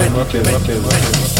Mate, mate, mate,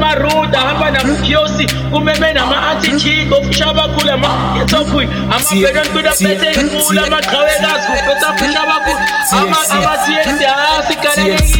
amaruda ahamba namukiosi kumeme nama-antichid ofusha abakhulu amaetokwi amabhenontuda phethe inkulu amaqhawekazi kuphetha afusha abakhulu amatiyesi asikalelekile ah,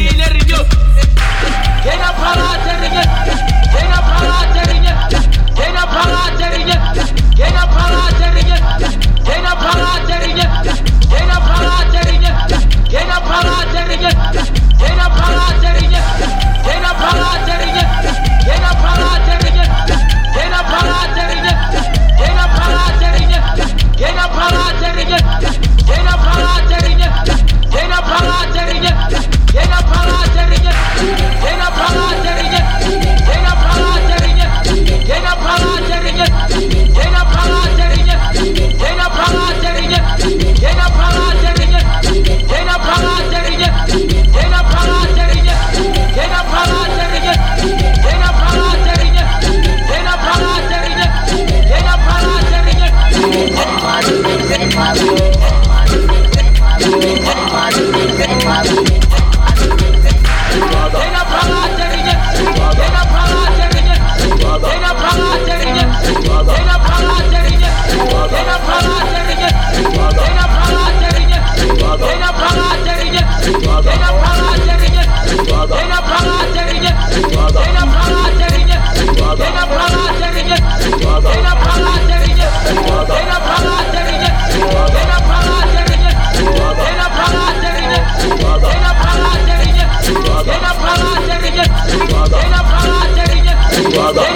Father.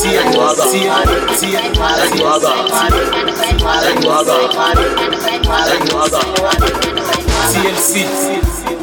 see it, see it, see it, like mother, like mother, like mother, like CLC.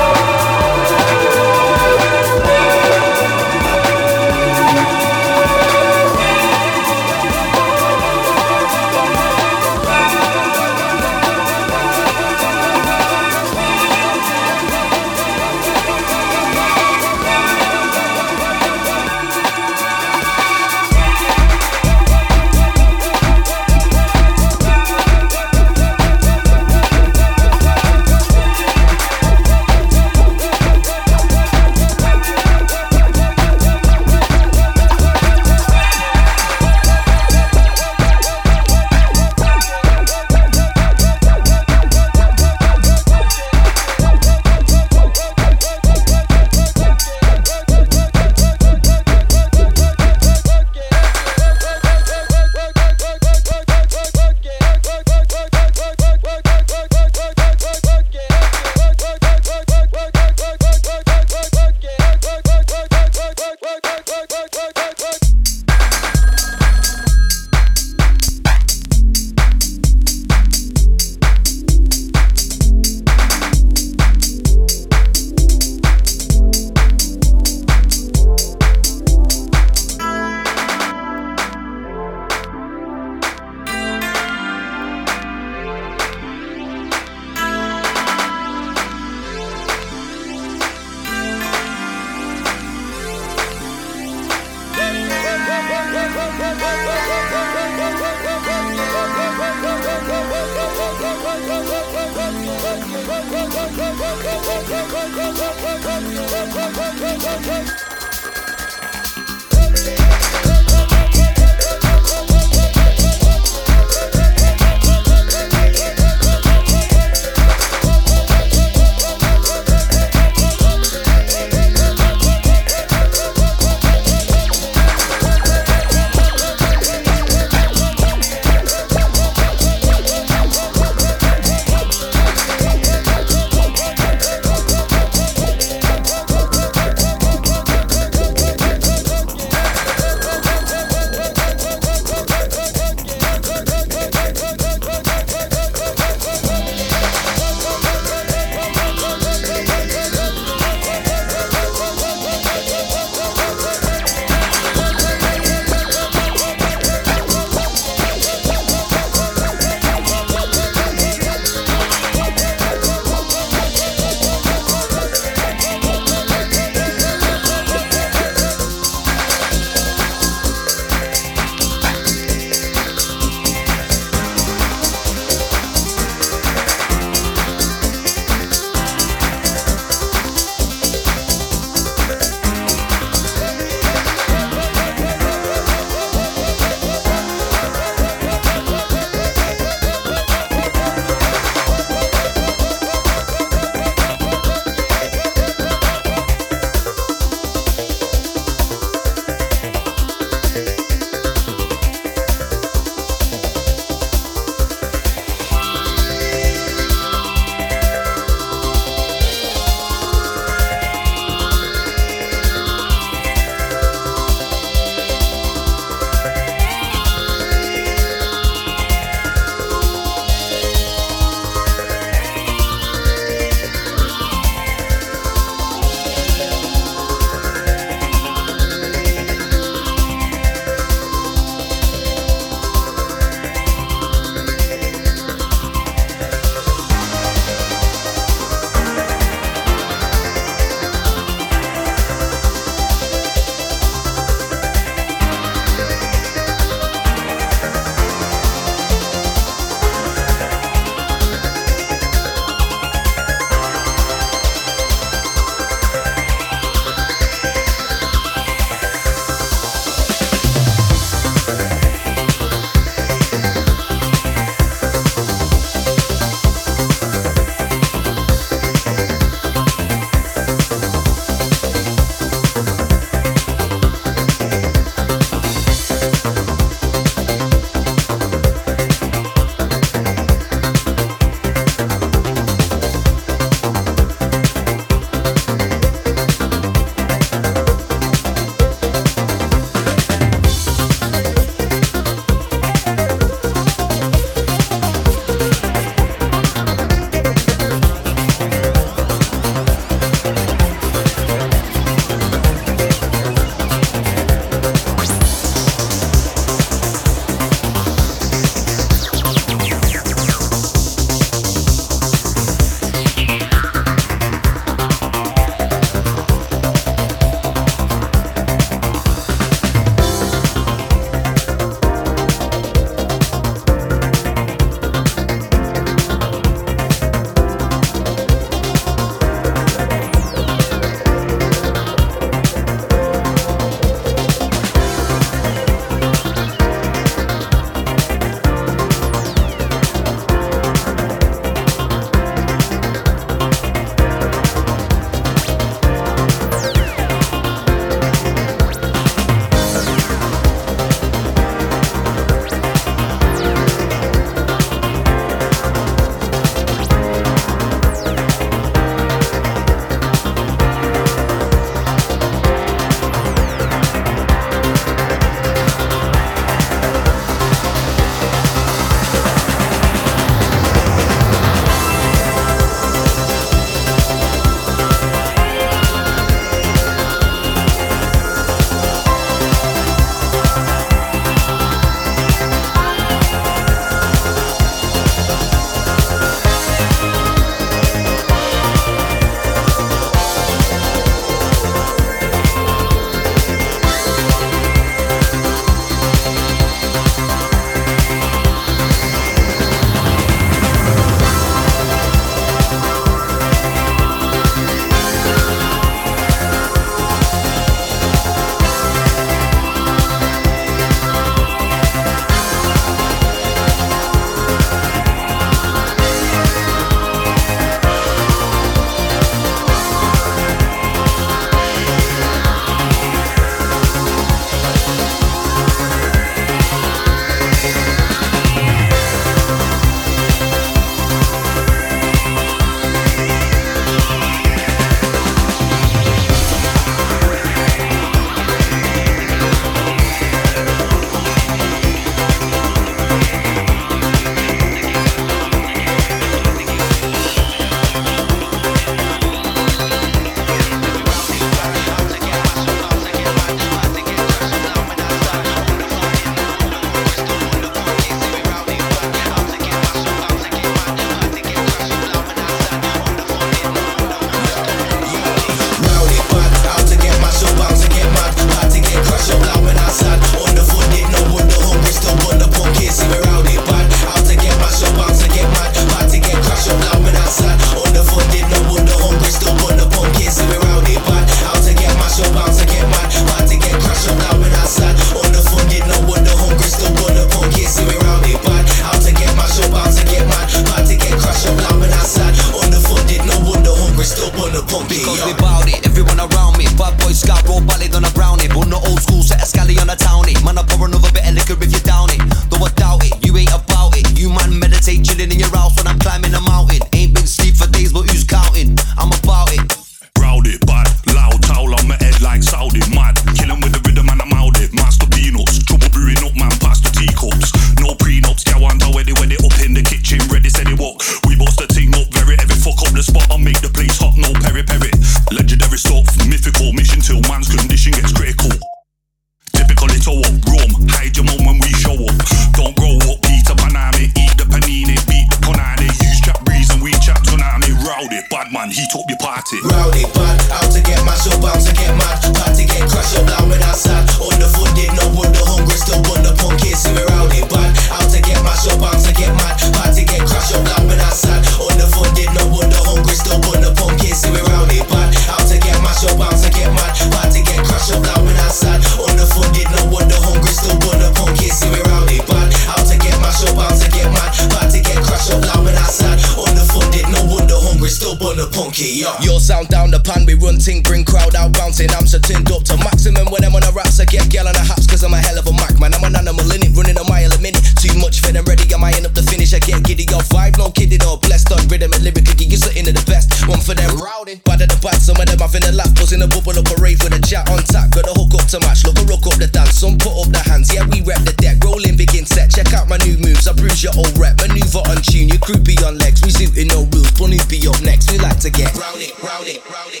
Pan, we run ting, bring crowd out bouncing. I'm so tinned up to maximum when I'm on the raps. I get gal on the haps, cause I'm a hell of a Mac, man. I'm an animal in it, running a mile a minute. Too much for them ready, I'm eyeing up the finish. I get giddy off vibe, no kidding, or blessed on rhythm and lyrically. You're sitting in the best. One for them rowdy, bad at the back, some of them in the lap, buzzing a bubble up a rave with a chat on tap. Got a hook up to match, look a rook up the dance. Some put up the hands, yeah, we rep the deck. Rolling, begin set. Check out my new moves, I bruise your old rep. Maneuver on tune, your crew be on legs. We zooting no rules, bunny be up next. We like to get rowdy, rowdy, rowdy.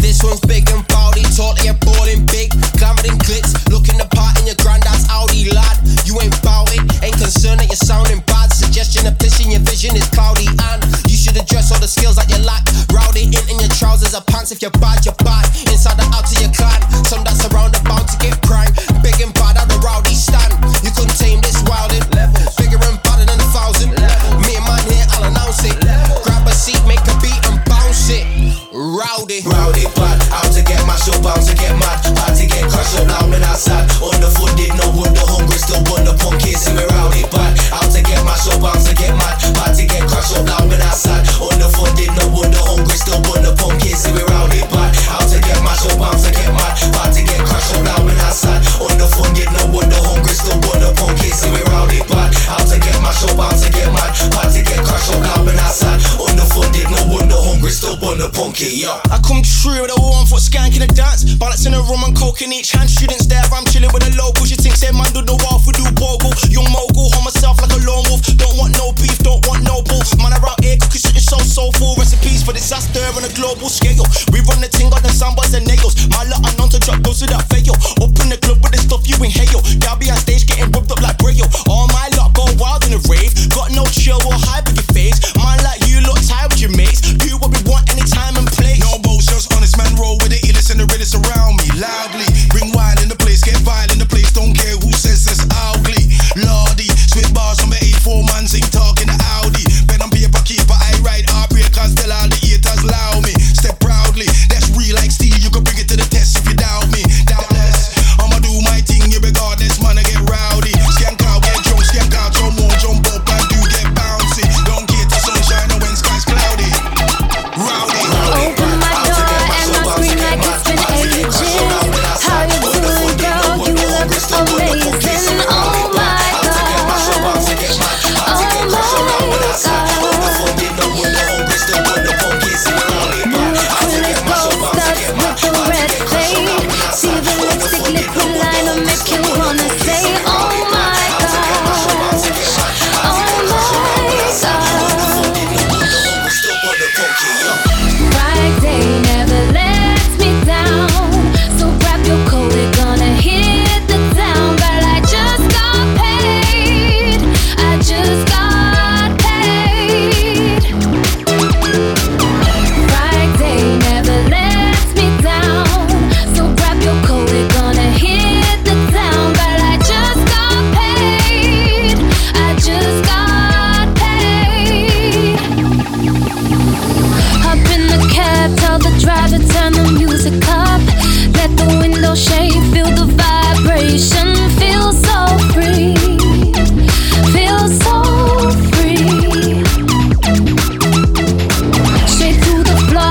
This one's big and bowdy, totally a balling big, glamored in glitz. Looking the part in your granddad's Audi, lad. You ain't bout it, ain't concerned that you're sounding bad. Suggestion of pissing your vision is cloudy, and you should address all the skills that you lack. Rowdy in in your trousers or pants if you're bad, you're bad. Inside or out to your clan, yo. I come true with a one foot skank in a dance. Balance in a room and coke in each hand. Students there, I'm chilling with the locals. You think say man do the wall we do bogle. Young mogul, hold myself like a lone wolf. Don't want no beef, don't want no bull. Man around here cooking shit so soulful. Recipes for disaster on a global scale. We run the ting on the sambas and nails. My lot are known to drop those that fail. Open the club with the stuff you inhale.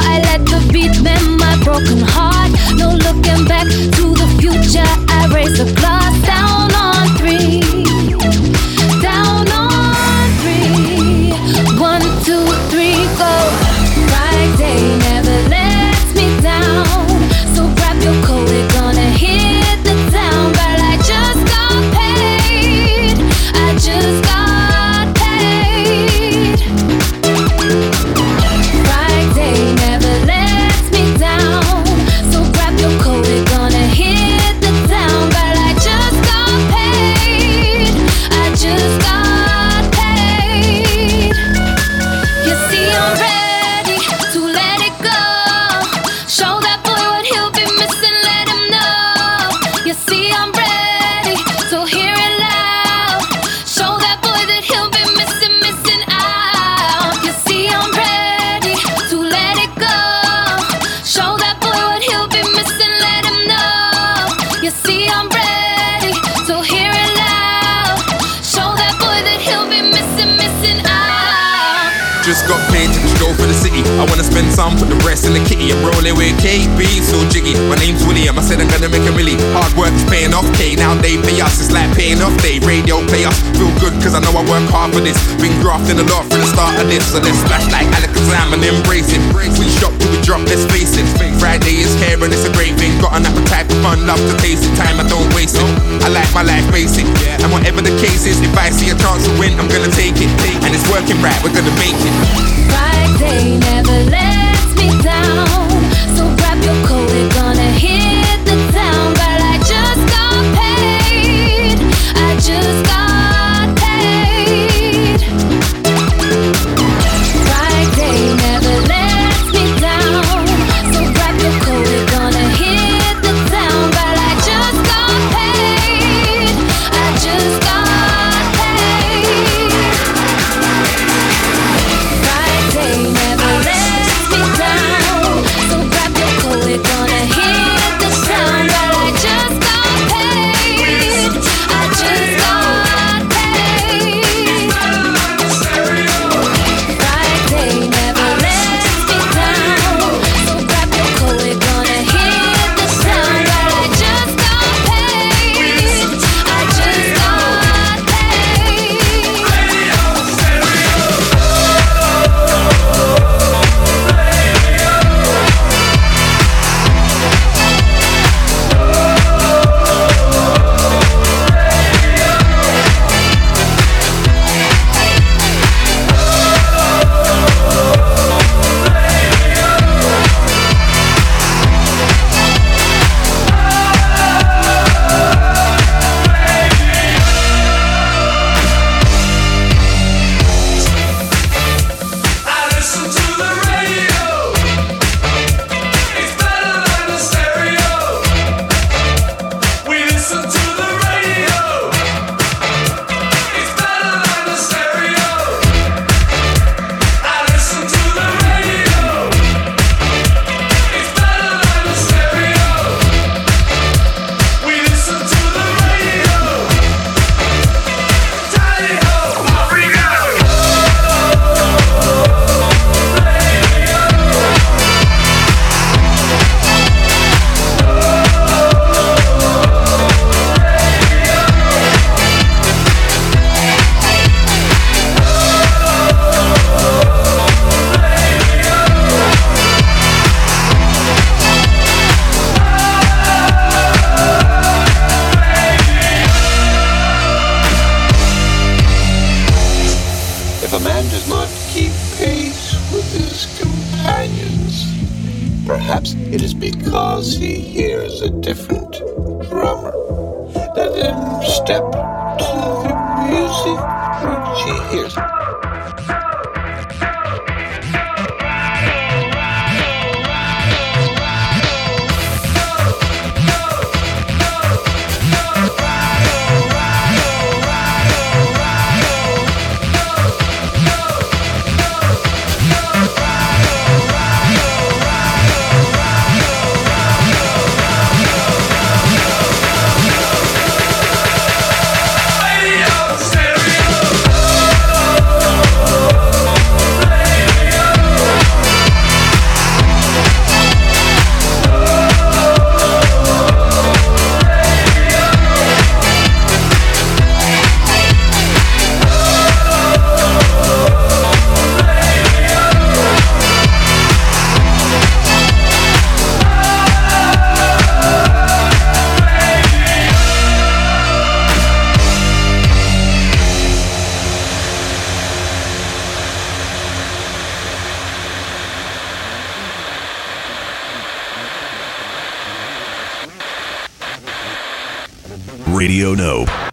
I let the beat mend my broken heart. No looking back to the future. I raise a glass Wanna some, put the rest in the kitty. I'm rolling with KB, so jiggy. My name's William, I said I'm gonna make a milli. Hard work is paying off, K. Now they pay us, it's like paying off. They radio play us. Feel good, cause I know I work hard for this. Been grafting a lot from the start of this. So let's splash like Alakazam and embrace it. We shop till we drop, let's face it. Friday is here and it's a great thing. Got an appetite for fun, love to taste it. Time I don't waste it. I like my life basic. And whatever the case is, if I see a chance to win, I'm gonna take it. And it's working right, we're gonna make it. Friday never lets me down.